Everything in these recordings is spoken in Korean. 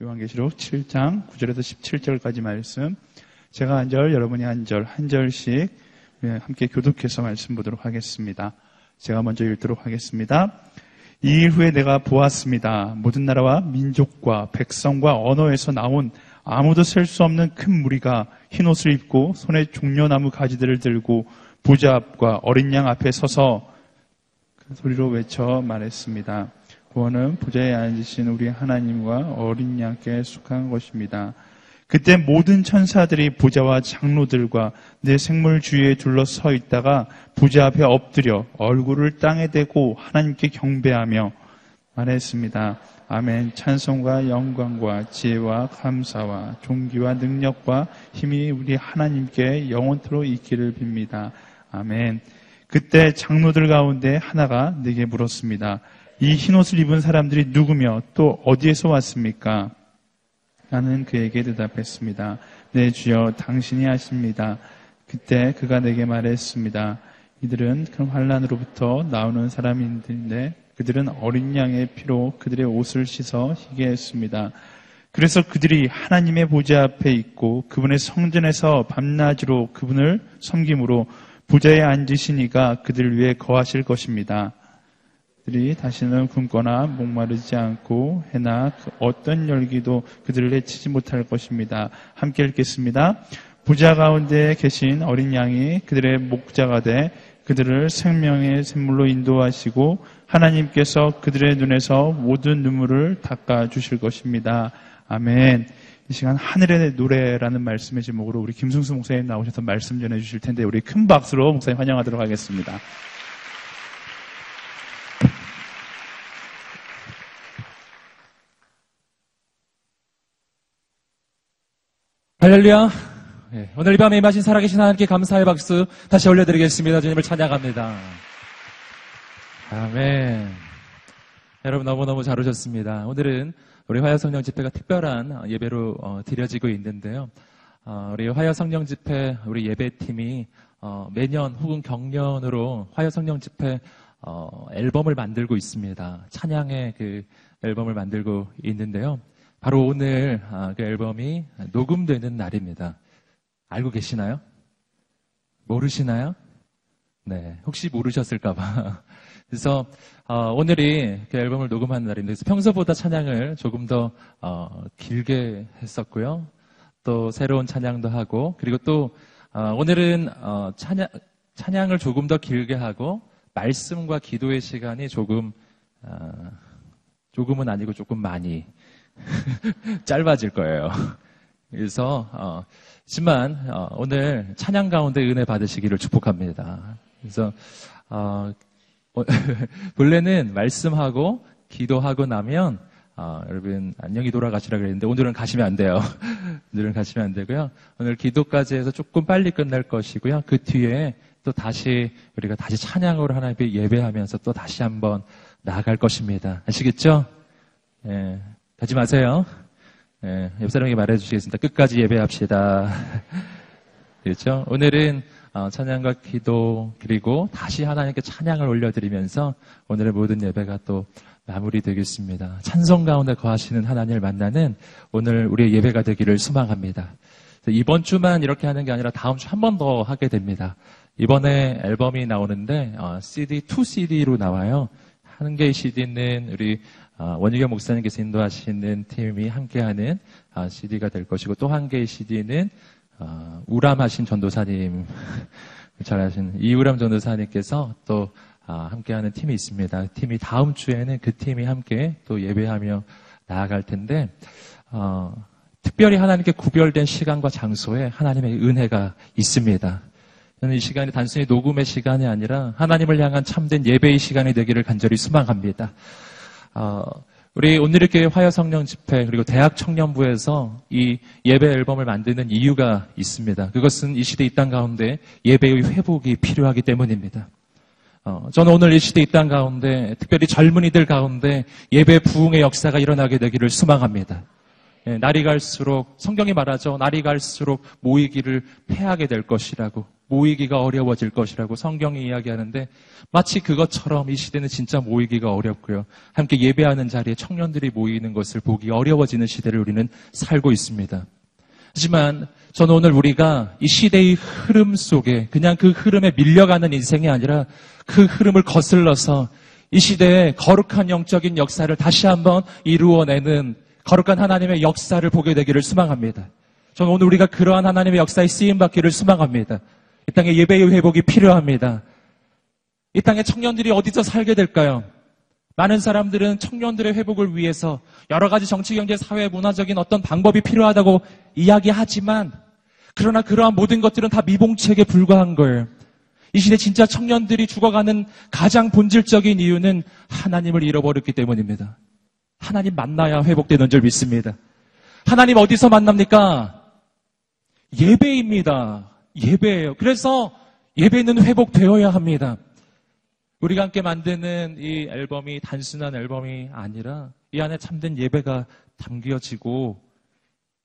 요한계시록 7장 9절에서 17절까지 말씀. 제가 한 절, 여러분이 한 절, 한 절씩 예, 함께 교독해서 말씀 보도록 하겠습니다. 제가 먼저 읽도록 하겠습니다. 이 일 후에 내가 보았습니다. 모든 나라와 민족과 백성과 언어에서 나온 아무도 셀 수 없는 큰 무리가 흰 옷을 입고 손에 종려나무 가지들을 들고 부자 앞과 어린 양 앞에 서서 큰 소리로 외쳐 말했습니다. 구원은 부자에 앉으신 우리 하나님과 어린 양께 속한 것입니다. 그때 모든 천사들이 부자와 장로들과 내 생물 주위에 둘러서 있다가 부자 앞에 엎드려 얼굴을 땅에 대고 하나님께 경배하며 말했습니다. 아멘. 찬송과 영광과 지혜와 감사와 존귀와 능력과 힘이 우리 하나님께 영원토록 있기를 빕니다. 아멘. 그때 장로들 가운데 하나가 내게 물었습니다. 이 흰옷을 입은 사람들이 누구며 또 어디에서 왔습니까? 나는 그에게 대답했습니다. 네, 주여, 당신이 아십니다. 그때 그가 내게 말했습니다. 이들은 큰 환란으로부터 나오는 사람인데 그들은 어린 양의 피로 그들의 옷을 씻어 희게 했습니다. 그래서 그들이 하나님의 보좌 앞에 있고 그분의 성전에서 밤낮으로 그분을 섬김으로 부자에 앉으시니가 그들 위해 거하실 것입니다. 그들이 다시는 굶거나 목마르지 않고 해나 그 어떤 열기도 그들을 해치지 못할 것입니다. 함께 읽겠습니다. 부자 가운데 계신 어린 양이 그들의 목자가 돼 그들을 생명의 샘물로 인도하시고 하나님께서 그들의 눈에서 모든 눈물을 닦아 주실 것입니다. 아멘. 이 시간 하늘의 노래라는 말씀의 제목으로 우리 김승수 목사님 나오셔서 말씀 전해 주실 텐데 우리 큰 박수로 목사님 환영하도록 하겠습니다. 할렐루야. 예, 오늘 이 밤에 임하신 살아계신 하나님께 감사의 박수 다시 올려드리겠습니다. 주님을 찬양합니다. 아멘. 여러분 너무너무 잘 오셨습니다. 오늘은 우리 화요성령 집회가 특별한 예배로 어, 드려지고 있는데요. 어, 우리 화요성령 집회 우리 예배팀이 어, 매년 혹은 경년으로 화요성령 집회 어, 앨범을 만들고 있습니다. 찬양의 그 앨범을 만들고 있는데요. 바로 오늘 아, 그 앨범이 녹음되는 날입니다. 알고 계시나요? 모르시나요? 네, 혹시 모르셨을까봐. 그래서 어, 오늘이 그 앨범을 녹음하는 날인데 그래서 평소보다 찬양을 조금 더 어, 길게 했었고요. 또 새로운 찬양도 하고 그리고 또 어, 오늘은 어, 찬양 찬양을 조금 더 길게 하고 말씀과 기도의 시간이 조금 어, 조금은 아니고 조금 많이 짧아질 거예요. 그래서 어, 하지만 어, 오늘 찬양 가운데 은혜 받으시기를 축복합니다. 그래서 어, 어, 본래는 말씀하고 기도하고 나면 어, 여러분 안녕히 돌아가시라 그랬는데 오늘은 가시면 안 돼요. 오늘은 가시면 안 되고요. 오늘 기도까지 해서 조금 빨리 끝날 것이고요. 그 뒤에 또 다시 우리가 다시 찬양으로 하나님께 예배하면서 또 다시 한번 나아갈 것입니다. 아시겠죠? 예, 가지 마세요. 예, 옆 사람에게 말해 주시겠습니다. 끝까지 예배합시다. 그렇죠? 오늘은 어, 찬양과 기도 그리고 다시 하나님께 찬양을 올려드리면서 오늘의 모든 예배가 또 마무리되겠습니다. 찬송 가운데 거하시는 하나님을 만나는 오늘 우리의 예배가 되기를 소망합니다. 이번 주만 이렇게 하는 게 아니라 다음 주 한 번 더 하게 됩니다. 이번에 앨범이 나오는데 어, CD, 2CD로 나와요. 한 개의 CD는 우리 어, 원유경 목사님께서 인도하시는 팀이 함께하는 어, CD가 될 것이고 또 한 개의 CD는 어, 우람하신 전도사님 잘 아시는 이우람 전도사님께서 또 함께하는 팀이 있습니다. 팀이 다음 주에는 그 팀이 함께 또 예배하며 나아갈 텐데 어, 특별히 하나님께 구별된 시간과 장소에 하나님의 은혜가 있습니다. 저는 이 시간이 단순히 녹음의 시간이 아니라 하나님을 향한 참된 예배의 시간이 되기를 간절히 소망합니다. 어, 우리 오늘의교회 화요성령 집회 그리고 대학 청년부에서 이 예배 앨범을 만드는 이유가 있습니다. 그것은 이 시대 이 땅 가운데 예배의 회복이 필요하기 때문입니다. 어, 저는 오늘 이 시대 이 땅 가운데 특별히 젊은이들 가운데 예배 부흥의 역사가 일어나게 되기를 소망합니다. 예, 날이 갈수록 성경이 말하죠. 날이 갈수록 모이기를 패하게 될 것이라고 모이기가 어려워질 것이라고 성경이 이야기하는데 마치 그것처럼 이 시대는 진짜 모이기가 어렵고요. 함께 예배하는 자리에 청년들이 모이는 것을 보기 어려워지는 시대를 우리는 살고 있습니다. 하지만 저는 오늘 우리가 이 시대의 흐름 속에 그냥 그 흐름에 밀려가는 인생이 아니라 그 흐름을 거슬러서 이 시대의 거룩한 영적인 역사를 다시 한번 이루어내는 거룩한 하나님의 역사를 보게 되기를 소망합니다. 저는 오늘 우리가 그러한 하나님의 역사에 쓰임 받기를 소망합니다. 이 땅에 예배의 회복이 필요합니다. 이 땅에 청년들이 어디서 살게 될까요? 많은 사람들은 청년들의 회복을 위해서 여러 가지 정치, 경제, 사회, 문화적인 어떤 방법이 필요하다고 이야기하지만 그러나 그러한 모든 것들은 다 미봉책에 불과한 거예요. 이 시대 진짜 청년들이 죽어가는 가장 본질적인 이유는 하나님을 잃어버렸기 때문입니다. 하나님 만나야 회복되는 줄 믿습니다. 하나님 어디서 만납니까? 예배입니다. 예배예요. 그래서 예배는 회복되어야 합니다. 우리가 함께 만드는 이 앨범이 단순한 앨범이 아니라 이 안에 참된 예배가 담겨지고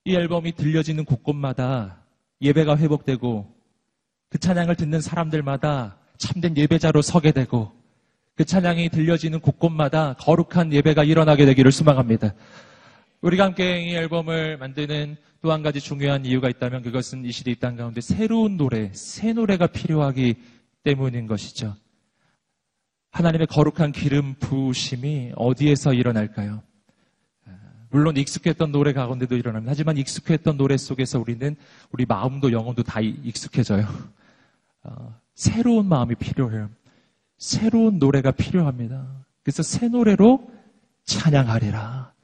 이 앨범이 들려지는 곳곳마다 예배가 회복되고 그 찬양을 듣는 사람들마다 참된 예배자로 서게 되고 그 찬양이 들려지는 곳곳마다 거룩한 예배가 일어나게 되기를 소망합니다. 우리가 함께 이 앨범을 만드는 또 한 가지 중요한 이유가 있다면 그것은 이 시대 이 땅 가운데 새로운 노래, 새 노래가 필요하기 때문인 것이죠. 하나님의 거룩한 기름 부으심이 어디에서 일어날까요? 물론 익숙했던 노래 가운데도 일어납니다. 하지만 익숙했던 노래 속에서 우리는 우리 마음도 영혼도 다 익숙해져요. 어, 새로운 마음이 필요해요. 새로운 노래가 필요합니다. 그래서 새 노래로 찬양하리라.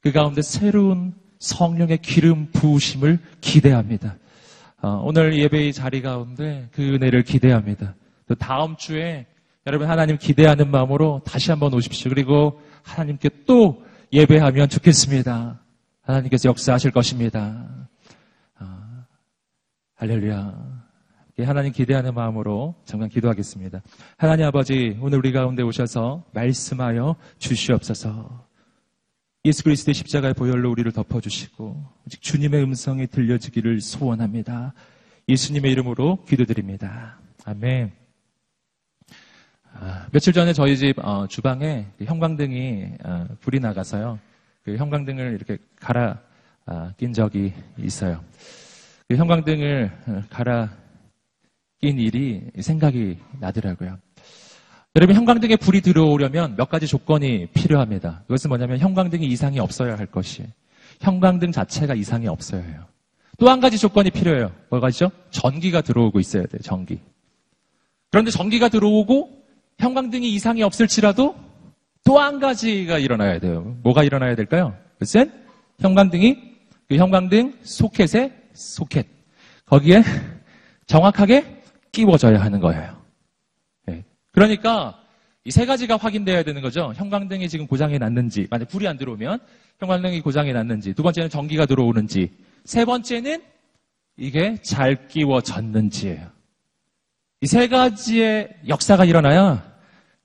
그 가운데 새로운 성령의 기름 부으심을 기대합니다. 어, 오늘 예배의 자리 가운데 그 은혜를 기대합니다. 또 다음 주에 여러분 하나님 기대하는 마음으로 다시 한번 오십시오. 그리고 하나님께 또 예배하면 좋겠습니다. 하나님께서 역사하실 것입니다. 아, 할렐루야. 하나님 기대하는 마음으로 잠깐 기도하겠습니다. 하나님 아버지, 오늘 우리 가운데 오셔서 말씀하여 주시옵소서. 예수 그리스도의 십자가의 보혈로 우리를 덮어주시고, 오직 주님의 음성이 들려지기를 소원합니다. 예수님의 이름으로 기도드립니다. 아멘. 아, 며칠 전에 저희 집 어, 주방에 그 형광등이 어, 불이 나가서요. 그 형광등을 이렇게 갈아 아, 낀 적이 있어요. 그 형광등을 어, 갈아 낀 일이 생각이 나더라고요. 여러분 형광등에 불이 들어오려면 몇 가지 조건이 필요합니다. 그것은 뭐냐면 형광등이 이상이 없어야 할 것이 형광등 자체가 이상이 없어야 해요. 또 한 가지 조건이 필요해요. 뭐가죠? 전기가 들어오고 있어야 돼요. 전기. 그런데 전기가 들어오고 형광등이 이상이 없을지라도 또 한 가지가 일어나야 돼요. 뭐가 일어나야 될까요? 그것은 형광등이 그 형광등 소켓의 소켓 거기에 정확하게 끼워져야 하는 거예요. 네. 그러니까 이 세 가지가 확인돼야 되는 거죠. 형광등이 지금 고장이 났는지, 만약 불이 안 들어오면 형광등이 고장이 났는지, 두 번째는 전기가 들어오는지, 세 번째는 이게 잘 끼워졌는지예요. 이 세 가지의 역사가 일어나야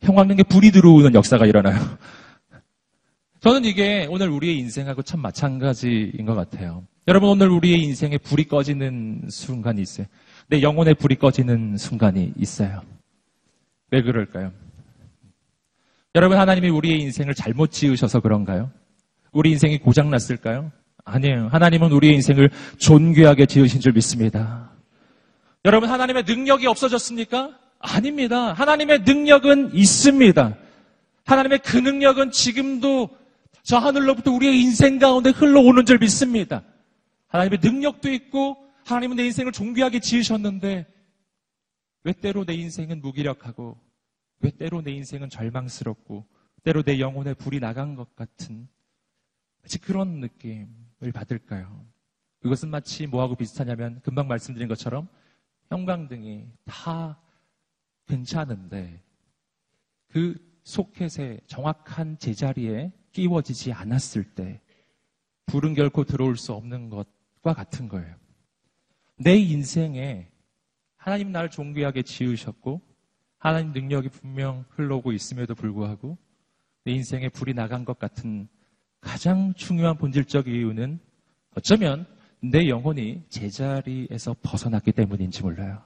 형광등에 불이 들어오는 역사가 일어나요. 저는 이게 오늘 우리의 인생하고 참 마찬가지인 것 같아요. 여러분 오늘 우리의 인생에 불이 꺼지는 순간이 있어요. 내 영혼에 불이 꺼지는 순간이 있어요. 왜 그럴까요? 여러분 하나님이 우리의 인생을 잘못 지으셔서 그런가요? 우리 인생이 고장났을까요? 아니에요. 하나님은 우리의 인생을 존귀하게 지으신 줄 믿습니다. 여러분 하나님의 능력이 없어졌습니까? 아닙니다. 하나님의 능력은 있습니다. 하나님의 그 능력은 지금도 저 하늘로부터 우리의 인생 가운데 흘러오는 줄 믿습니다. 하나님의 능력도 있고 하나님은 내 인생을 존귀하게 지으셨는데 왜 때로 내 인생은 무기력하고 왜 때로 내 인생은 절망스럽고 때로 내 영혼에 불이 나간 것 같은 마치 그런 느낌을 받을까요? 그것은 마치 뭐하고 비슷하냐면 금방 말씀드린 것처럼 형광등이 다 괜찮은데 그 소켓의 정확한 제자리에 끼워지지 않았을 때 불은 결코 들어올 수 없는 것과 같은 거예요. 내 인생에 하나님 나를 존귀하게 지으셨고 하나님 능력이 분명 흘러오고 있음에도 불구하고 내 인생에 불이 나간 것 같은 가장 중요한 본질적 이유는 어쩌면 내 영혼이 제자리에서 벗어났기 때문인지 몰라요.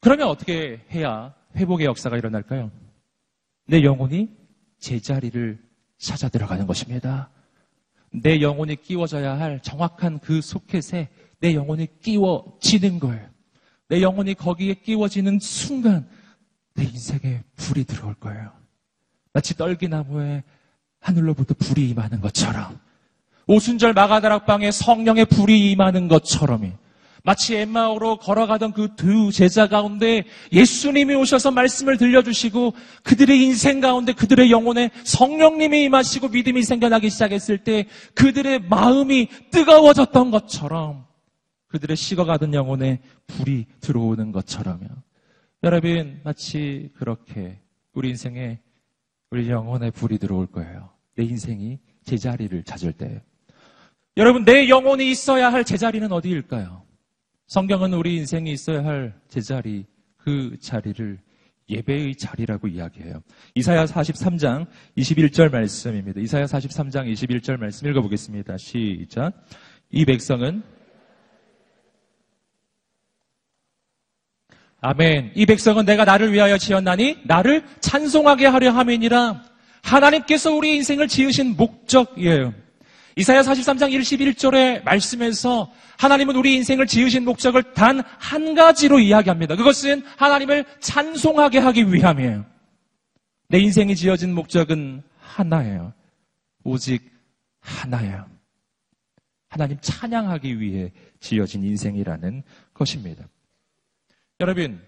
그러면 어떻게 해야 회복의 역사가 일어날까요? 내 영혼이 제자리를 찾아 들어가는 것입니다. 내 영혼이 끼워져야 할 정확한 그 소켓에 내 영혼이 끼워지는 거예요. 내 영혼이 거기에 끼워지는 순간 내 인생에 불이 들어올 거예요. 마치 떨기나무에 하늘로부터 불이 임하는 것처럼 오순절 마가다락방에 성령의 불이 임하는 것처럼이 마치 엠마오로 걸어가던 그 두 제자 가운데 예수님이 오셔서 말씀을 들려주시고 그들의 인생 가운데 그들의 영혼에 성령님이 임하시고 믿음이 생겨나기 시작했을 때 그들의 마음이 뜨거워졌던 것처럼 그들의 식어가던 영혼에 불이 들어오는 것처럼요. 여러분 마치 그렇게 우리 인생에 우리 영혼에 불이 들어올 거예요. 내 인생이 제자리를 찾을 때. 여러분 내 영혼이 있어야 할 제자리는 어디일까요? 성경은 우리 인생이 있어야 할 제자리, 그 자리를 예배의 자리라고 이야기해요. 이사야 43장 21절 말씀입니다. 이사야 43장 21절 말씀 읽어보겠습니다. 시작. 이 백성은 아멘. 이 백성은 내가 나를 위하여 지었나니 나를 찬송하게 하려 함이니라. 하나님께서 우리 인생을 지으신 목적이에요. 이사야 43장 21절의 말씀에서 하나님은 우리 인생을 지으신 목적을 단 한 가지로 이야기합니다. 그것은 하나님을 찬송하게 하기 위함이에요. 내 인생이 지어진 목적은 하나예요. 오직 하나예요. 하나님 찬양하기 위해 지어진 인생이라는 것입니다. 여러분,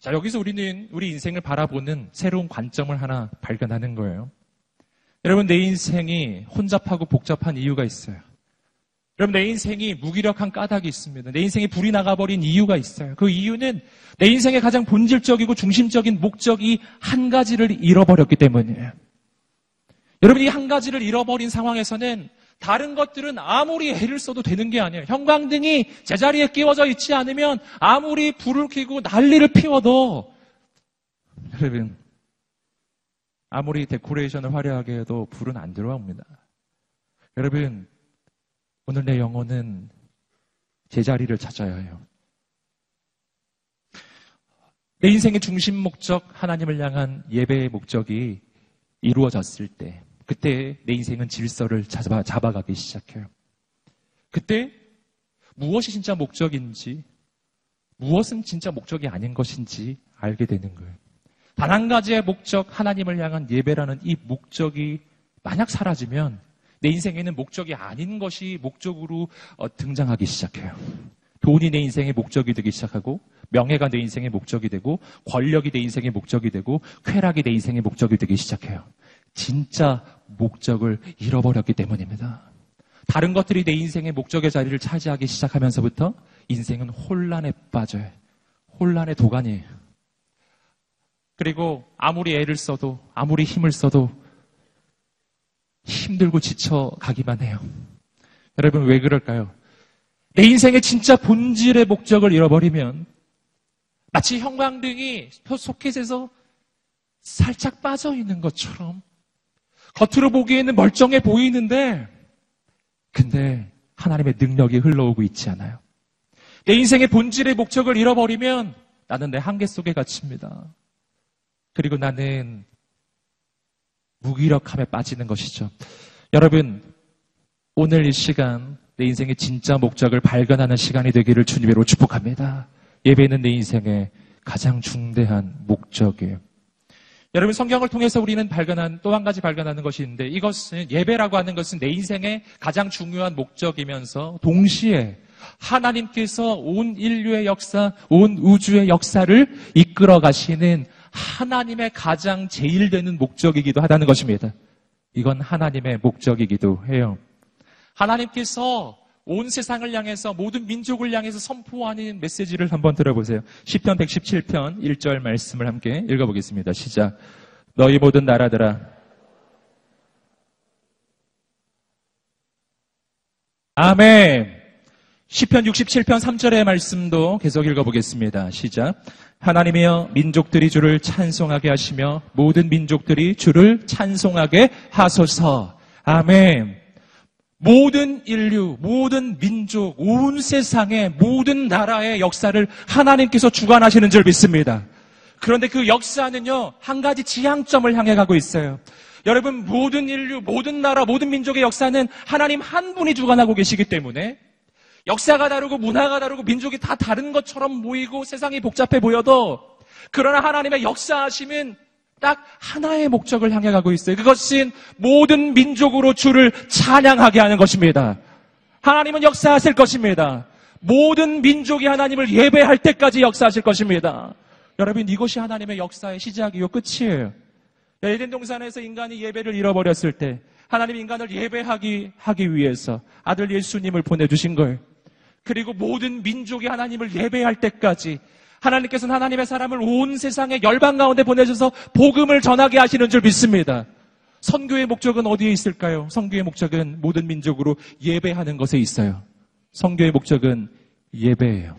자, 여기서 우리는 우리 인생을 바라보는 새로운 관점을 하나 발견하는 거예요. 여러분, 내 인생이 혼잡하고 복잡한 이유가 있어요. 여러분, 내 인생이 무기력한 까닭이 있습니다. 내 인생이 불이 나가버린 이유가 있어요. 그 이유는 내 인생의 가장 본질적이고 중심적인 목적이 한 가지를 잃어버렸기 때문이에요. 여러분, 이 한 가지를 잃어버린 상황에서는 다른 것들은 아무리 애를 써도 되는 게 아니에요. 형광등이 제자리에 끼워져 있지 않으면 아무리 불을 켜고 난리를 피워도 여러분 아무리 데코레이션을 화려하게 해도 불은 안 들어옵니다. 여러분 오늘 내 영혼은 제자리를 찾아야 해요. 내 인생의 중심 목적 하나님을 향한 예배의 목적이 이루어졌을 때 그때 내 인생은 질서를 잡아, 잡아가기 시작해요. 그때 무엇이 진짜 목적인지, 무엇은 진짜 목적이 아닌 것인지 알게 되는 거예요. 단 한 가지의 목적, 하나님을 향한 예배라는 이 목적이 만약 사라지면 내 인생에는 목적이 아닌 것이 목적으로 어, 등장하기 시작해요. 돈이 내 인생의 목적이 되기 시작하고, 명예가 내 인생의 목적이 되고, 권력이 내 인생의 목적이 되고, 쾌락이 내 인생의 목적이 되기 시작해요. 진짜 목적을 잃어버렸기 때문입니다. 다른 것들이 내 인생의 목적의 자리를 차지하기 시작하면서부터 인생은 혼란에 빠져요. 혼란의 도가니예요. 그리고 아무리 애를 써도 아무리 힘을 써도 힘들고 지쳐 가기만 해요. 여러분 왜 그럴까요? 내 인생의 진짜 본질의 목적을 잃어버리면 마치 형광등이 소켓에서 살짝 빠져 있는 것처럼 겉으로 보기에는 멀쩡해 보이는데, 근데 하나님의 능력이 흘러오고 있지 않아요. 내 인생의 본질의 목적을 잃어버리면 나는 내 한계 속에 갇힙니다. 그리고 나는 무기력함에 빠지는 것이죠. 여러분, 오늘 이 시간 내 인생의 진짜 목적을 발견하는 시간이 되기를 주님으로 축복합니다. 예배는 내 인생의 가장 중대한 목적이에요. 여러분 성경을 통해서 우리는 발견한 또 한 가지 발견하는 것이 있는데 이것은 예배라고 하는 것은 내 인생의 가장 중요한 목적이면서 동시에 하나님께서 온 인류의 역사, 온 우주의 역사를 이끌어 가시는 하나님의 가장 제일 되는 목적이기도 하다는 것입니다. 이건 하나님의 목적이기도 해요. 하나님께서 온 세상을 향해서 모든 민족을 향해서 선포하는 메시지를 한번 들어보세요. 10편 117편 1절 말씀을 함께 읽어보겠습니다. 시작. 너희 모든 나라들아 아멘. 10편 67편 3절의 말씀도 계속 읽어보겠습니다. 시작. 하나님이여 민족들이 주를 찬송하게 하시며 모든 민족들이 주를 찬송하게 하소서. 아멘. 모든 인류, 모든 민족, 온 세상의 모든 나라의 역사를 하나님께서 주관하시는 줄 믿습니다. 그런데 그 역사는요, 한 가지 지향점을 향해 가고 있어요. 여러분, 모든 인류, 모든 나라, 모든 민족의 역사는 하나님 한 분이 주관하고 계시기 때문에 역사가 다르고 문화가 다르고 민족이 다 다른 것처럼 보이고 세상이 복잡해 보여도 그러나 하나님의 역사하심은 딱 하나의 목적을 향해 가고 있어요. 그것은 모든 민족으로 주를 찬양하게 하는 것입니다. 하나님은 역사하실 것입니다. 모든 민족이 하나님을 예배할 때까지 역사하실 것입니다. 여러분, 이것이 하나님의 역사의 시작이요, 끝이에요. 에덴 동산에서 인간이 예배를 잃어버렸을 때 하나님 인간을 예배하기 하기 위해서 아들 예수님을 보내주신 거예요. 그리고 모든 민족이 하나님을 예배할 때까지 하나님께서는 하나님의 사람을 온 세상의 열방 가운데 보내셔서 복음을 전하게 하시는 줄 믿습니다. 선교의 목적은 어디에 있을까요? 선교의 목적은 모든 민족으로 예배하는 것에 있어요. 선교의 목적은 예배예요.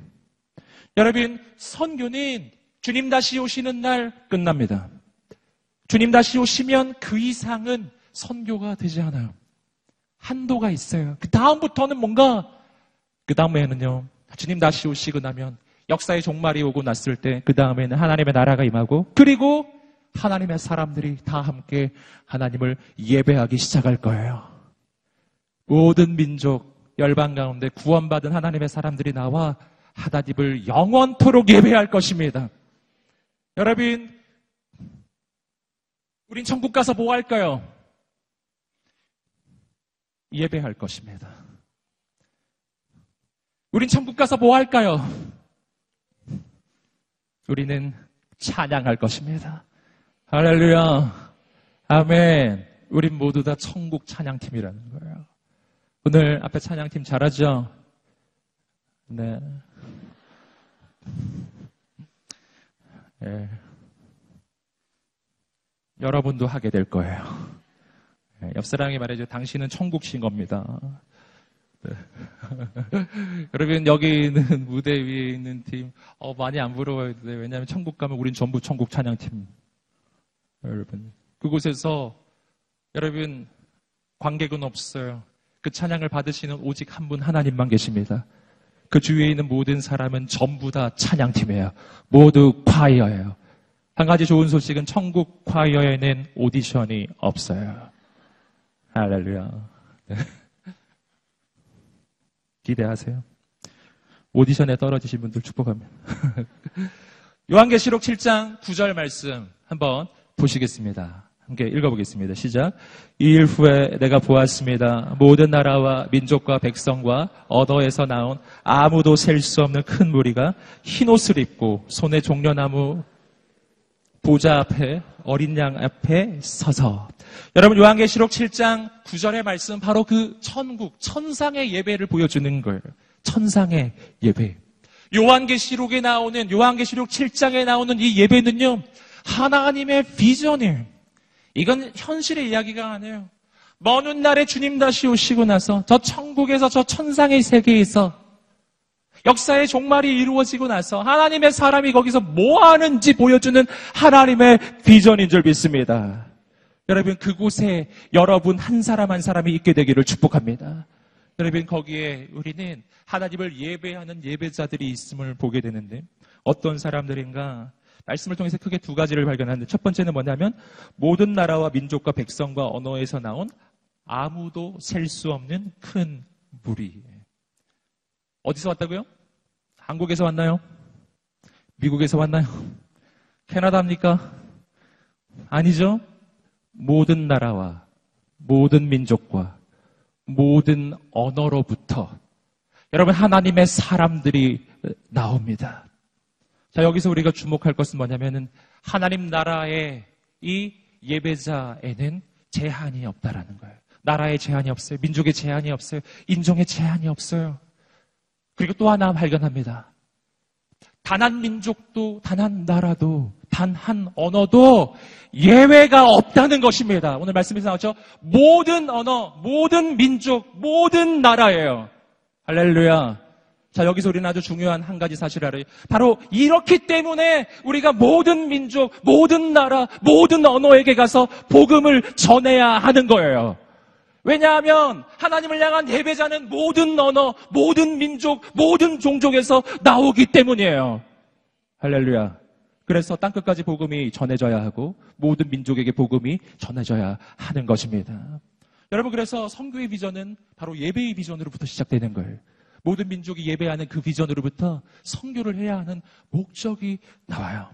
여러분, 선교는 주님 다시 오시는 날 끝납니다. 주님 다시 오시면 그 이상은 선교가 되지 않아요. 한도가 있어요. 그 다음부터는 뭔가, 그 다음에는요, 주님 다시 오시고 나면 역사의 종말이 오고 났을 때, 그 다음에는 하나님의 나라가 임하고, 그리고 하나님의 사람들이 다 함께 하나님을 예배하기 시작할 거예요. 모든 민족, 열방 가운데 구원받은 하나님의 사람들이 나와 하나님을 영원토록 예배할 것입니다. 여러분, 우린 천국 가서 뭐 할까요? 예배할 것입니다. 우린 천국 가서 뭐 할까요? 우리는 찬양할 것입니다. 할렐루야. 아멘. 우린 모두 다 천국 찬양팀이라는 거예요. 오늘 앞에 찬양팀 잘하죠? 네. 예. 여러분도 하게 될 거예요. 예, 옆 사람이 말해줘. 당신은 천국신 겁니다. 네. 여러분 여기 있는 무대 위에 있는 팀 어, 많이 안 부러워요. 네, 왜냐하면 천국 가면 우린 전부 천국 찬양팀. 여러분 그곳에서 여러분 관객은 없어요. 그 찬양을 받으시는 오직 한 분 하나님만 계십니다. 그 주위에 있는 모든 사람은 전부 다 찬양팀이에요. 모두 콰이어예요. 한 가지 좋은 소식은 천국 콰이어에는 오디션이 없어요. 할렐루야. 네. 기대하세요. 오디션에 떨어지신 분들 축복합니다. 요한계시록 7장 9절 말씀 한번 보시겠습니다. 함께 읽어보겠습니다. 시작. 이 일 후에 내가 보았습니다. 모든 나라와 민족과 백성과 언어에서 나온 아무도 셀 수 없는 큰 무리가 흰 옷을 입고 손에 종려나무 보좌 앞에 어린 양 앞에 서서 여러분 요한계시록 7장 9절의 말씀 바로 그 천국 천상의 예배를 보여주는 거예요. 천상의 예배. 요한계시록에 나오는 요한계시록 7장에 나오는 이 예배는요. 하나님의 비전이에요. 이건 현실의 이야기가 아니에요. 먼 훗날에 주님 다시 오시고 나서 저 천국에서 저 천상의 세계에서 역사의 종말이 이루어지고 나서 하나님의 사람이 거기서 뭐 하는지 보여주는 하나님의 비전인 줄 믿습니다. 여러분 그곳에 여러분 한 사람 한 사람이 있게 되기를 축복합니다. 여러분 거기에 우리는 하나님을 예배하는 예배자들이 있음을 보게 되는데 어떤 사람들인가 말씀을 통해서 크게 두 가지를 발견하는데 첫 번째는 뭐냐면 모든 나라와 민족과 백성과 언어에서 나온 아무도 셀 수 없는 큰 무리. 어디서 왔다고요? 한국에서 왔나요? 미국에서 왔나요? 캐나다입니까? 아니죠? 모든 나라와 모든 민족과 모든 언어로부터 여러분 하나님의 사람들이 나옵니다. 자, 여기서 우리가 주목할 것은 뭐냐면은 하나님 나라의 이 예배자에는 제한이 없다라는 거예요. 나라의 제한이 없어요. 민족의 제한이 없어요. 인종의 제한이 없어요. 그리고 또 하나 발견합니다. 단 한 민족도, 단 한 나라도, 단 한 언어도 예외가 없다는 것입니다. 오늘 말씀에서 나왔죠? 모든 언어, 모든 민족, 모든 나라예요. 할렐루야. 자, 여기서 우리는 아주 중요한 한 가지 사실을 알아요. 바로 이렇기 때문에 우리가 모든 민족, 모든 나라, 모든 언어에게 가서 복음을 전해야 하는 거예요. 왜냐하면 하나님을 향한 예배자는 모든 언어, 모든 민족, 모든 종족에서 나오기 때문이에요. 할렐루야. 그래서 땅끝까지 복음이 전해져야 하고 모든 민족에게 복음이 전해져야 하는 것입니다. 여러분 그래서 성교의 비전은 바로 예배의 비전으로부터 시작되는 거예요. 모든 민족이 예배하는 그 비전으로부터 성교를 해야 하는 목적이 나와요.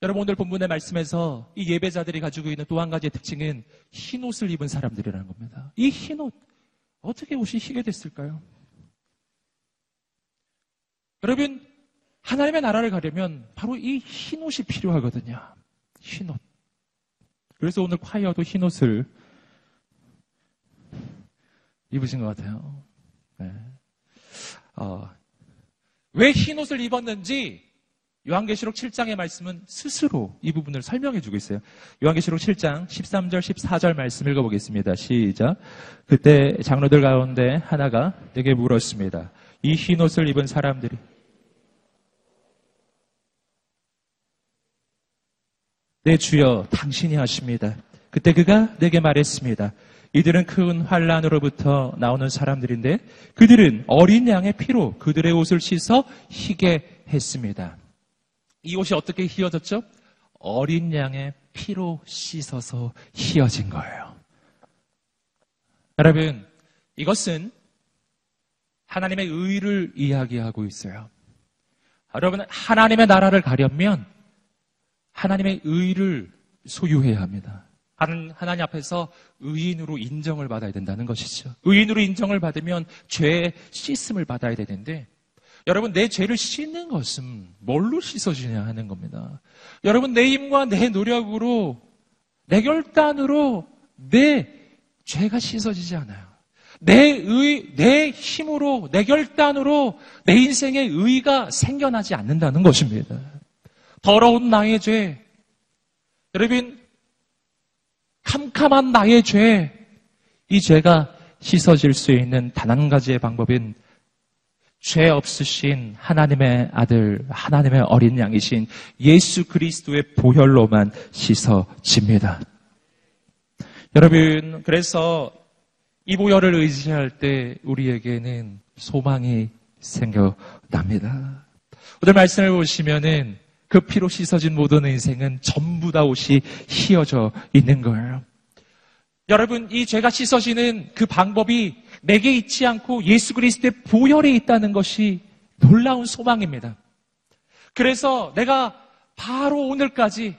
여러분 오늘 본문의 말씀에서 이 예배자들이 가지고 있는 또 한 가지의 특징은 흰 옷을 입은 사람들이라는 겁니다. 이 흰 옷, 어떻게 옷이 희게 됐을까요? 여러분, 하나님의 나라를 가려면 바로 이 흰 옷이 필요하거든요. 흰 옷. 그래서 오늘 콰이어도 흰 옷을 입으신 것 같아요. 네. 어, 왜 흰 옷을 입었는지 요한계시록 7장의 말씀은 스스로 이 부분을 설명해 주고 있어요. 요한계시록 7장 13절 14절 말씀 읽어보겠습니다. 시작. 그때 장로들 가운데 하나가 내게 물었습니다. 이 흰 옷을 입은 사람들이 내 주여 당신이 하십니다. 그때 그가 내게 말했습니다. 이들은 큰 환란으로부터 나오는 사람들인데 그들은 어린 양의 피로 그들의 옷을 씻어 희게 했습니다. 이 옷이 어떻게 휘어졌죠? 어린 양의 피로 씻어서 휘어진 거예요. 여러분, 이것은 하나님의 의를 이야기하고 있어요. 여러분, 하나님의 나라를 가려면 하나님의 의를 소유해야 합니다. 하나님, 앞에서 의인으로 인정을 받아야 된다는 것이죠. 의인으로 인정을 받으면 죄의 씻음을 받아야 되는데 여러분 내 죄를 씻는 것은 뭘로 씻어지냐 하는 겁니다. 여러분 내 힘과 내 노력으로 내 결단으로 내 죄가 씻어지지 않아요. 내 의, 내 힘으로, 내 결단으로 내 인생의 의가 생겨나지 않는다는 것입니다. 더러운 나의 죄. 여러분, 캄캄한 나의 죄. 이 죄가 씻어질 수 있는 단 한 가지의 방법은 죄 없으신 하나님의 아들, 하나님의 어린 양이신 예수 그리스도의 보혈로만 씻어집니다. 여러분, 그래서 이 보혈을 의지할 때 우리에게는 소망이 생겨납니다. 오늘 말씀을 보시면은 그 피로 씻어진 모든 인생은 전부 다 옷이 휘어져 있는 거예요. 여러분, 이 죄가 씻어지는 그 방법이 내게 있지 않고 예수 그리스도의 보혈에 있다는 것이 놀라운 소망입니다. 그래서 내가 바로 오늘까지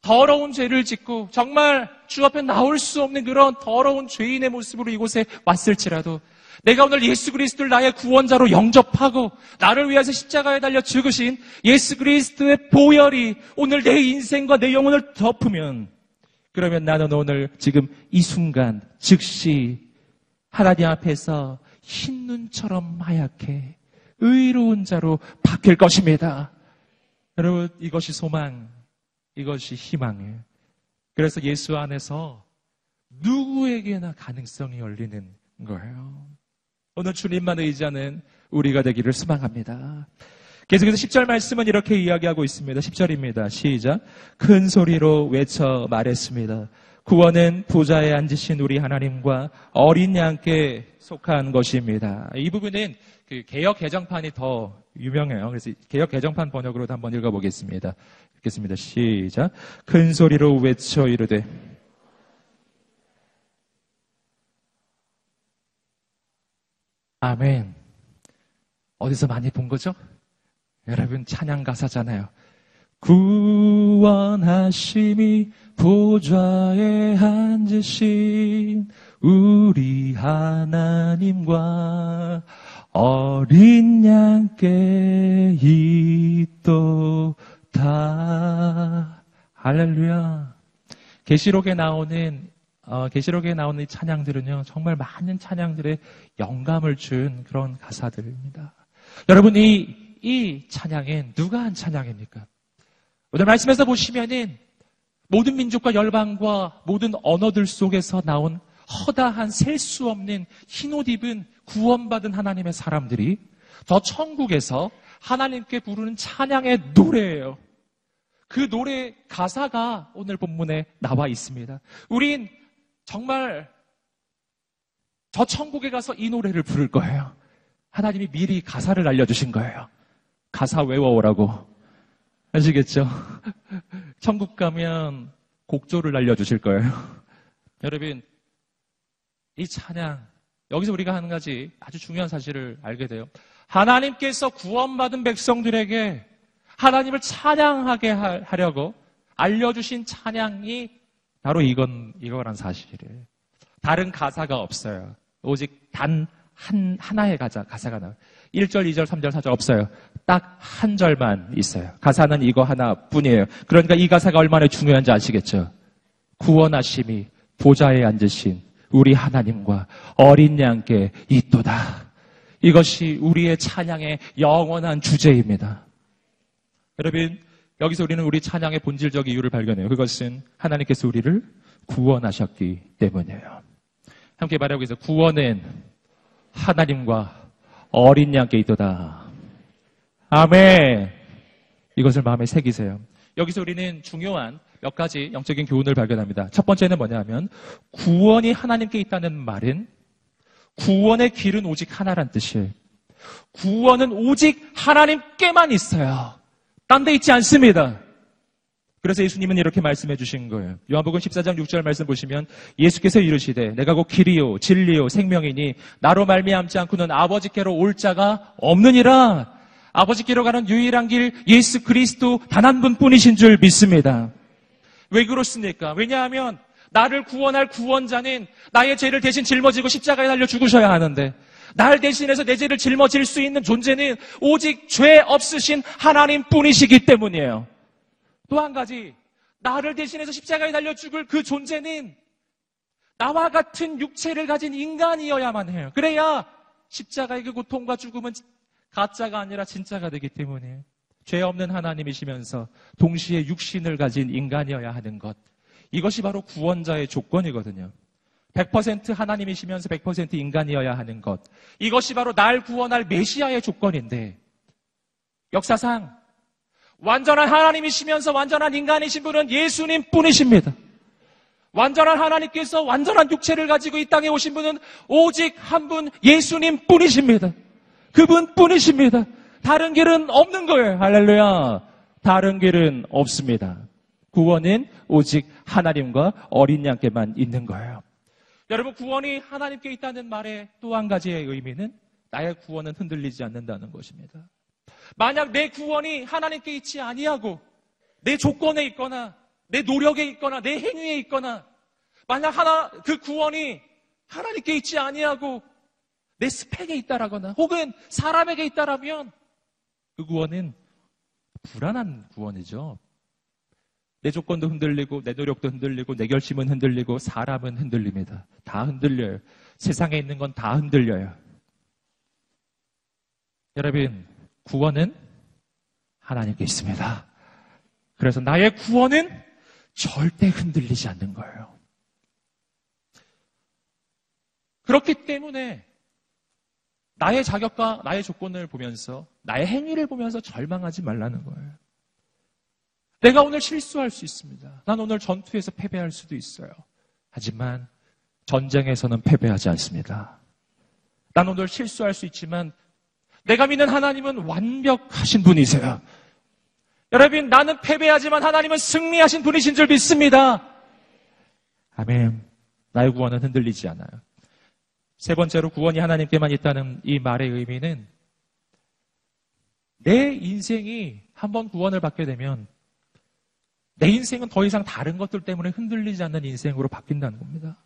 더러운 죄를 짓고 정말 주 앞에 나올 수 없는 그런 더러운 죄인의 모습으로 이곳에 왔을지라도 내가 오늘 예수 그리스도를 나의 구원자로 영접하고 나를 위해서 십자가에 달려 죽으신 예수 그리스도의 보혈이 오늘 내 인생과 내 영혼을 덮으면 그러면 나는 오늘 지금 이 순간 즉시 하나님 앞에서 흰 눈처럼 하얗게 의로운 자로 바뀔 것입니다. 여러분 이것이 소망, 이것이 희망이에요. 그래서 예수 안에서 누구에게나 가능성이 열리는 거예요. 오늘 주님만 의지하는 우리가 되기를 소망합니다. 계속해서 10절 말씀은 이렇게 이야기하고 있습니다. 10절입니다. 시작. 큰 소리로 외쳐 말했습니다. 구원은 부자에 앉으신 우리 하나님과 어린 양께 속한 것입니다. 이 부분은 그 개혁 개정판이 더 유명해요. 그래서 개혁 개정판 번역으로도 한번 읽어보겠습니다. 읽겠습니다. 시작. 큰 소리로 외쳐 이르되 아멘. 어디서 많이 본 거죠? 여러분 찬양 가사잖아요. 구원하심이 보좌에 앉으신 우리 하나님과 어린 양께 있도다. 할렐루야. 계시록에 나오는 어, 계시록에 나오는 이 찬양들은요 정말 많은 찬양들의 영감을 준 그런 가사들입니다. 여러분 이, 이 찬양은 누가 한 찬양입니까? 오늘 말씀에서 보시면은 모든 민족과 열방과 모든 언어들 속에서 나온 허다한 셀 수 없는 흰옷 입은 구원받은 하나님의 사람들이 저 천국에서 하나님께 부르는 찬양의 노래예요. 그 노래 가사가 오늘 본문에 나와 있습니다. 우린 정말 저 천국에 가서 이 노래를 부를 거예요. 하나님이 미리 가사를 알려주신 거예요. 가사 외워오라고. 아시겠죠? 천국 가면 곡조를 알려주실 거예요. 여러분, 이 찬양, 여기서 우리가 한 가지 아주 중요한 사실을 알게 돼요. 하나님께서 구원받은 백성들에게 하나님을 찬양하게 하- 하려고 알려주신 찬양이 바로 이건, 이거란 사실이에요. 다른 가사가 없어요. 오직 단 한, 하나의 가사, 가사가 나와요. 1절, 2절, 3절, 4절 없어요. 딱 한 절만 있어요. 가사는 이거 하나 뿐이에요. 그러니까 이 가사가 얼마나 중요한지 아시겠죠? 구원하심이 보좌에 앉으신 우리 하나님과 어린 양께 있도다. 이것이 우리의 찬양의 영원한 주제입니다. 여러분, 여기서 우리는 우리 찬양의 본질적 이유를 발견해요. 그것은 하나님께서 우리를 구원하셨기 때문이에요. 함께 말하고 있어요. 구원은 하나님과 어린 양께 있도다. 아멘. 이것을 마음에 새기세요. 여기서 우리는 중요한 몇 가지 영적인 교훈을 발견합니다. 첫 번째는 뭐냐면 구원이 하나님께 있다는 말은 구원의 길은 오직 하나란 뜻이에요. 구원은 오직 하나님께만 있어요. 딴 데 있지 않습니다. 그래서 예수님은 이렇게 말씀해 주신 거예요. 요한복음 14장 6절 말씀 보시면 예수께서 이르시되 내가 곧 길이요 진리요 생명이니 나로 말미암지 않고는 아버지께로 올 자가 없느니라. 아버지께로 가는 유일한 길 예수 그리스도 단 한 분뿐이신 줄 믿습니다. 왜 그렇습니까? 왜냐하면 나를 구원할 구원자는 나의 죄를 대신 짊어지고 십자가에 달려 죽으셔야 하는데 날 대신해서 내 죄를 짊어질 수 있는 존재는 오직 죄 없으신 하나님 뿐이시기 때문이에요. 또 한 가지, 나를 대신해서 십자가에 달려 죽을 그 존재는 나와 같은 육체를 가진 인간이어야만 해요. 그래야 십자가의 그 고통과 죽음은 가짜가 아니라 진짜가 되기 때문에 죄 없는 하나님이시면서 동시에 육신을 가진 인간이어야 하는 것. 이것이 바로 구원자의 조건이거든요. 100% 하나님이시면서 100% 인간이어야 하는 것. 이것이 바로 날 구원할 메시아의 조건인데 역사상 완전한 하나님이시면서 완전한 인간이신 분은 예수님 뿐이십니다. 완전한 하나님께서 완전한 육체를 가지고 이 땅에 오신 분은 오직 한 분 예수님 뿐이십니다. 그분 뿐이십니다. 다른 길은 없는 거예요. 할렐루야. 다른 길은 없습니다. 구원은 오직 하나님과 어린 양께만 있는 거예요. 여러분, 구원이 하나님께 있다는 말의 또 한 가지의 의미는 나의 구원은 흔들리지 않는다는 것입니다. 만약 내 구원이 하나님께 있지 아니하고 내 조건에 있거나 내 노력에 있거나 내 행위에 있거나 만약 하나 그 구원이 하나님께 있지 아니하고 내 스펙에 있다라거나 혹은 사람에게 있다라면 그 구원은 불안한 구원이죠. 내 조건도 흔들리고 내 노력도 흔들리고 내 결심은 흔들리고 사람은 흔들립니다. 다 흔들려요. 세상에 있는 건 다 흔들려요. 여러분, 구원은 하나님께 있습니다. 그래서 나의 구원은 절대 흔들리지 않는 거예요. 그렇기 때문에 나의 자격과 나의 조건을 보면서 나의 행위를 보면서 절망하지 말라는 거예요. 내가 오늘 실수할 수 있습니다. 난 오늘 전투에서 패배할 수도 있어요. 하지만 전쟁에서는 패배하지 않습니다. 난 오늘 실수할 수 있지만 내가 믿는 하나님은 완벽하신 분이세요. 여러분, 나는 패배하지만 하나님은 승리하신 분이신 줄 믿습니다. 아멘. 나의 구원은 흔들리지 않아요. 세 번째로 구원이 하나님께만 있다는 이 말의 의미는 내 인생이 한번 구원을 받게 되면 내 인생은 더 이상 다른 것들 때문에 흔들리지 않는 인생으로 바뀐다는 겁니다.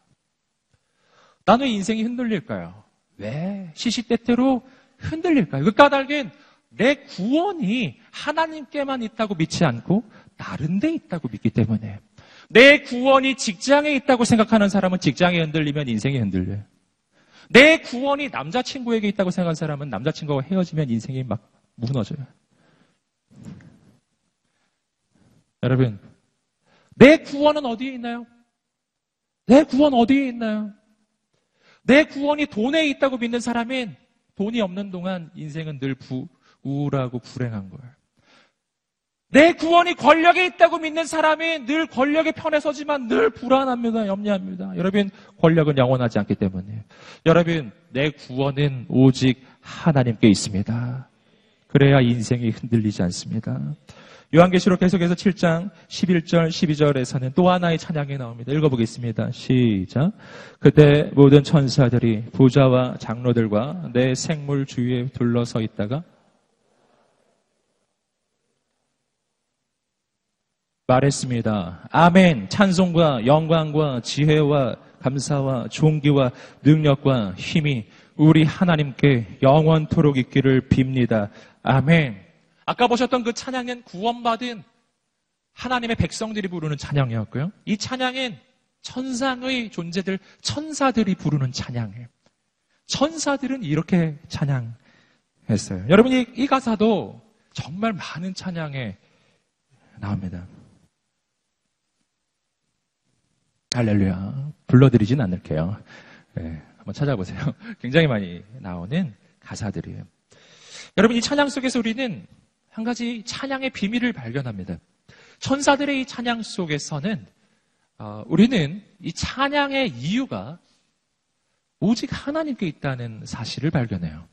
나는 인생이 흔들릴까요? 왜? 시시때때로 흔들릴까요? 그 까닭은 내 구원이 하나님께만 있다고 믿지 않고 다른 데 있다고 믿기 때문에 내 구원이 직장에 있다고 생각하는 사람은 직장에 흔들리면 인생이 흔들려요. 내 구원이 남자친구에게 있다고 생각하는 사람은 남자친구와 헤어지면 인생이 막 무너져요. 여러분, 내 구원은 어디에 있나요? 내 구원 어디에 있나요? 내 구원이 돈에 있다고 믿는 사람은 돈이 없는 동안 인생은 늘 부, 우울하고 불행한 거예요. 내 구원이 권력에 있다고 믿는 사람이 늘 권력의 편에 서지만 늘 불안합니다. 염려합니다. 여러분, 권력은 영원하지 않기 때문에. 여러분, 내 구원은 오직 하나님께 있습니다. 그래야 인생이 흔들리지 않습니다. 요한계시록 계속해서 7장 11절 12절에서는 또 하나의 찬양이 나옵니다. 읽어보겠습니다. 시작. 그때 모든 천사들이 부자와 장로들과 내 생물 주위에 둘러서 있다가 말했습니다. 아멘. 찬송과 영광과 지혜와 감사와 존귀와 능력과 힘이 우리 하나님께 영원토록 있기를 빕니다. 아멘. 아까 보셨던 그 찬양은 구원받은 하나님의 백성들이 부르는 찬양이었고요. 이 찬양은 천상의 존재들, 천사들이 부르는 찬양이에요. 천사들은 이렇게 찬양했어요. 여러분 이 이 가사도 정말 많은 찬양에 나옵니다. 할렐루야. 불러드리진 않을게요. 네, 한번 찾아보세요. 굉장히 많이 나오는 가사들이에요. 여러분, 이 찬양 속에서 우리는 한 가지 찬양의 비밀을 발견합니다. 천사들의 이 찬양 속에서는 어, 우리는 이 찬양의 이유가 오직 하나님께 있다는 사실을 발견해요.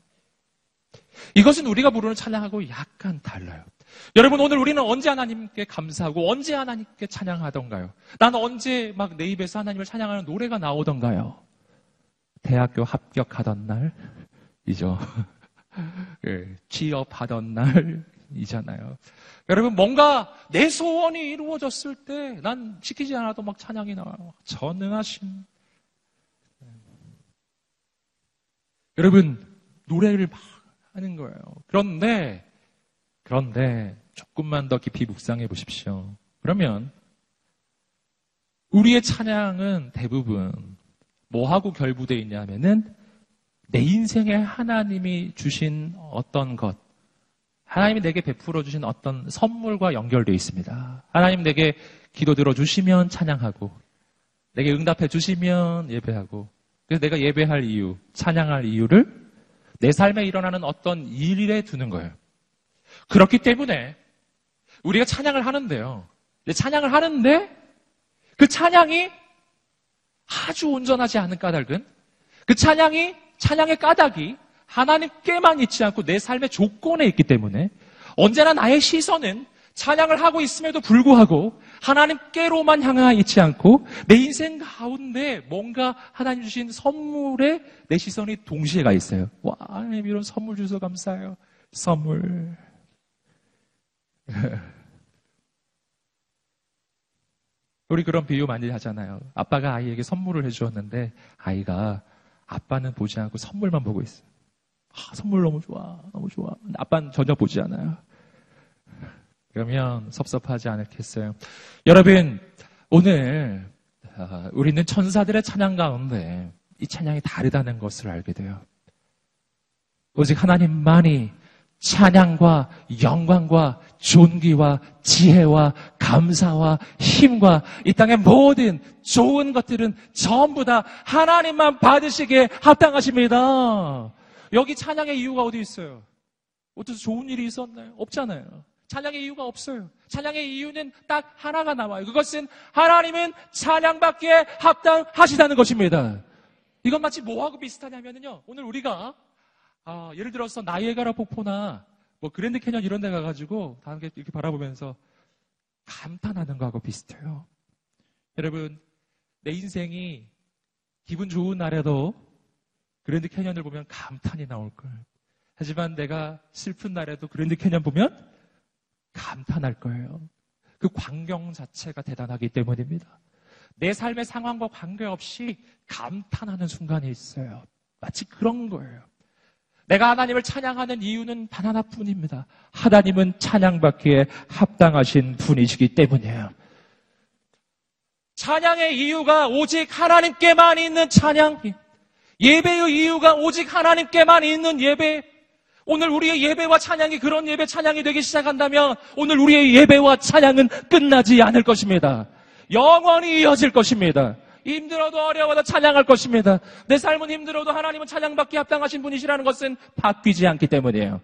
이것은 우리가 부르는 찬양하고 약간 달라요. 여러분 오늘 우리는 언제 하나님께 감사하고 언제 하나님께 찬양하던가요? 나는 언제 막 내 입에서 하나님을 찬양하는 노래가 나오던가요? 대학교 합격하던 날이죠. 예, 취업하던 날 이잖아요. 여러분 뭔가 내 소원이 이루어졌을 때 난 시키지 않아도 막 찬양이 나와요. 전능하신 여러분 노래를 막 하는 거예요. 그런데 그런데 조금만 더 깊이 묵상해 보십시오. 그러면 우리의 찬양은 대부분 뭐하고 결부되어 있냐면은 내 인생에 하나님이 주신 어떤 것, 하나님이 내게 베풀어 주신 어떤 선물과 연결되어 있습니다. 하나님 내게 기도 들어 주시면 찬양하고, 내게 응답해 주시면 예배하고, 그래서 내가 예배할 이유, 찬양할 이유를 내 삶에 일어나는 어떤 일에 두는 거예요. 그렇기 때문에 우리가 찬양을 하는데요. 찬양을 하는데 그 찬양이 아주 온전하지 않은 까닭은 그 찬양이 찬양의 까닭이 하나님께만 있지 않고 내 삶의 조건에 있기 때문에 언제나 나의 시선은 찬양을 하고 있음에도 불구하고 하나님께로만 향하 있지 않고 내 인생 가운데 뭔가 하나님 주신 선물에 내 시선이 동시에 가 있어요. 와, 하나님 이런 선물 주셔서 감사해요. 선물. 우리 그런 비유 많이 하잖아요. 아빠가 아이에게 선물을 해주었는데 아이가 아빠는 보지 않고 선물만 보고 있어요. 아, 선물 너무 좋아, 너무 좋아. 아빠는 전혀 보지 않아요. 그러면 섭섭하지 않겠어요? 여러분, 오늘 아, 우리는 천사들의 찬양 가운데 이 찬양이 다르다는 것을 알게 돼요. 오직 하나님만이 찬양과 영광과 존귀와 지혜와 감사와 힘과 이 땅의 모든 좋은 것들은 전부 다 하나님만 받으시기에 합당하십니다. 여기 찬양의 이유가 어디 있어요? 어디서 좋은 일이 있었나요? 없잖아요. 찬양의 이유가 없어요. 찬양의 이유는 딱 하나가 나와요. 그것은 하나님은 찬양받기에 합당하시다는 것입니다. 이건 마치 뭐하고 비슷하냐면요. 오늘 우리가 아, 예를 들어서 나이아가라 폭포나 뭐 그랜드 캐년 이런 데 가가지고 다 함께 이렇게 바라보면서 감탄하는 거하고 비슷해요. 여러분, 내 인생이 기분 좋은 날에도 그랜드 캐년을 보면 감탄이 나올 거예요. 하지만 내가 슬픈 날에도 그랜드 캐년 보면 감탄할 거예요. 그 광경 자체가 대단하기 때문입니다. 내 삶의 상황과 관계없이 감탄하는 순간이 있어요. 마치 그런 거예요. 내가 하나님을 찬양하는 이유는 단 하나뿐입니다. 하나님은 찬양받기에 합당하신 분이시기 때문이에요. 찬양의 이유가 오직 하나님께만 있는 찬양. 예배의 이유가 오직 하나님께만 있는 예배. 오늘 우리의 예배와 찬양이 그런 예배 찬양이 되기 시작한다면 오늘 우리의 예배와 찬양은 끝나지 않을 것입니다. 영원히 이어질 것입니다. 힘들어도 어려워도 찬양할 것입니다. 내 삶은 힘들어도 하나님은 찬양받기 합당하신 분이시라는 것은 바뀌지 않기 때문이에요.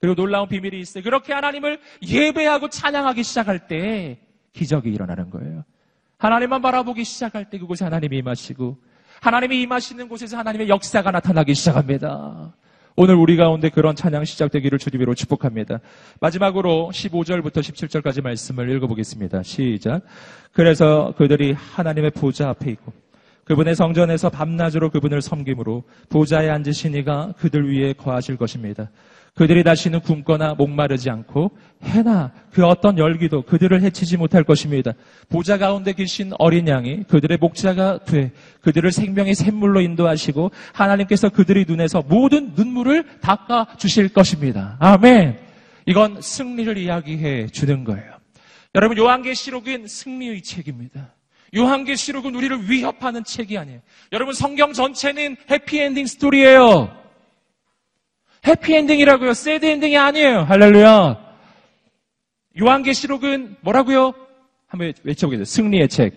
그리고 놀라운 비밀이 있어요. 그렇게 하나님을 예배하고 찬양하기 시작할 때 기적이 일어나는 거예요. 하나님만 바라보기 시작할 때 그곳에 하나님이 임하시고 하나님이 임하시는 곳에서 하나님의 역사가 나타나기 시작합니다. 오늘 우리 가운데 그런 찬양 시작되기를 주님으로 축복합니다. 마지막으로 15절부터 17절까지 말씀을 읽어보겠습니다. 시작. 그래서 그들이 하나님의 보좌 앞에 있고 그분의 성전에서 밤낮으로 그분을 섬김으로 보좌에 앉으신 이가 그들 위에 거하실 것입니다. 그들이 다시는 굶거나 목마르지 않고 해나 그 어떤 열기도 그들을 해치지 못할 것입니다. 보좌 가운데 계신 어린 양이 그들의 목자가 돼 그들을 생명의 샘물로 인도하시고 하나님께서 그들의 눈에서 모든 눈물을 닦아 주실 것입니다. 아멘. 이건 승리를 이야기해 주는 거예요. 여러분 요한계시록은 승리의 책입니다. 요한계시록은 우리를 위협하는 책이 아니에요. 여러분 성경 전체는 해피엔딩 스토리예요. 해피엔딩이라고요. 새드엔딩이 아니에요. 할렐루야. 요한계시록은 뭐라고요? 한번 외쳐보겠습니다. 승리의 책.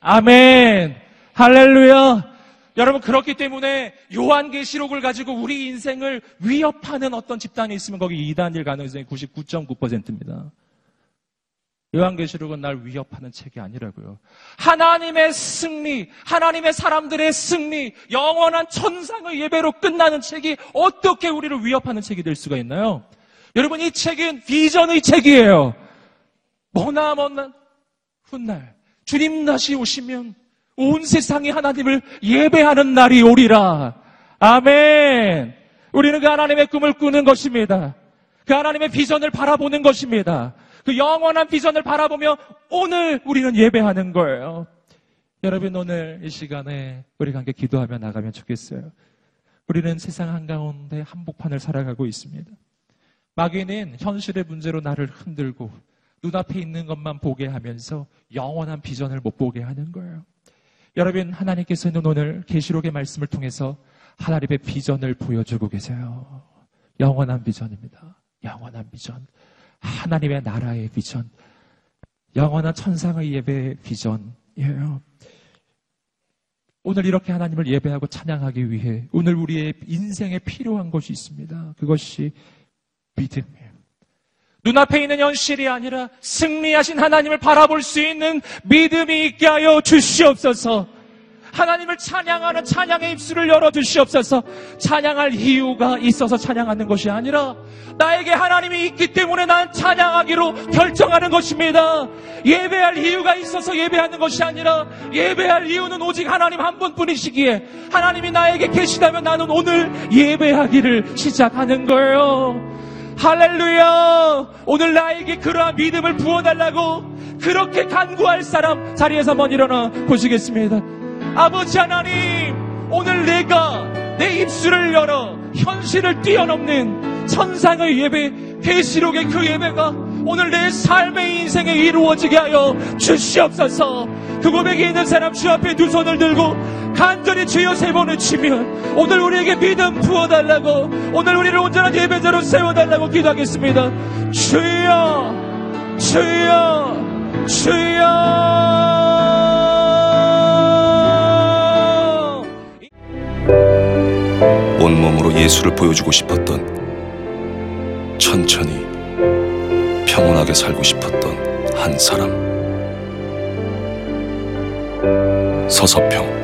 아멘. 할렐루야. 여러분 그렇기 때문에 요한계시록을 가지고 우리 인생을 위협하는 어떤 집단이 있으면 거기 이단일 가능성이 99.9%입니다. 요한계시록은 날 위협하는 책이 아니라고요. 하나님의 승리, 하나님의 사람들의 승리, 영원한 천상의 예배로 끝나는 책이 어떻게 우리를 위협하는 책이 될 수가 있나요? 여러분 이 책은 비전의 책이에요. 머나 먼 훗날 주님 다시 오시면 온 세상이 하나님을 예배하는 날이 오리라. 아멘. 우리는 그 하나님의 꿈을 꾸는 것입니다. 그 하나님의 비전을 바라보는 것입니다. 그 영원한 비전을 바라보며 오늘 우리는 예배하는 거예요. 여러분 오늘 이 시간에 우리가 함께 기도하며 나가면 좋겠어요. 우리는 세상 한가운데 한복판을 살아가고 있습니다. 마귀는 현실의 문제로 나를 흔들고 눈앞에 있는 것만 보게 하면서 영원한 비전을 못 보게 하는 거예요. 여러분 하나님께서는 오늘 계시록의 말씀을 통해서 하나님의 비전을 보여주고 계세요. 영원한 비전입니다. 영원한 비전. 하나님의 나라의 비전. 영원한 천상의 예배의 비전이에요. 오늘 이렇게 하나님을 예배하고 찬양하기 위해 오늘 우리의 인생에 필요한 것이 있습니다. 그것이 믿음이에요. 눈앞에 있는 현실이 아니라 승리하신 하나님을 바라볼 수 있는 믿음이 있게 하여 주시옵소서. 하나님을 찬양하는 찬양의 입술을 열어 주시옵소서. 찬양할 이유가 있어서 찬양하는 것이 아니라 나에게 하나님이 있기 때문에 난 찬양하기로 결정하는 것입니다. 예배할 이유가 있어서 예배하는 것이 아니라 예배할 이유는 오직 하나님 한 분뿐이시기에 하나님이 나에게 계시다면 나는 오늘 예배하기를 시작하는 거예요. 할렐루야! 오늘 나에게 그러한 믿음을 부어달라고 그렇게 간구할 사람 자리에서 한번 일어나 보시겠습니다. 아버지 하나님, 오늘 내가 내 입술을 열어 현실을 뛰어넘는 천상의 예배, 계시록의 그 예배가 오늘 내 삶의 인생에 이루어지게 하여 주시옵소서. 그 고백에 있는 사람 주 앞에 두 손을 들고 간절히 주여 세 번을 치면 오늘 우리에게 믿음 부어달라고 오늘 우리를 온전한 예배자로 세워달라고 기도하겠습니다. 주여, 주여, 주여. 온몸으로 예수를 보여주고 싶었던 천천히 평온하게 살고 싶었던 한 사람. 서서평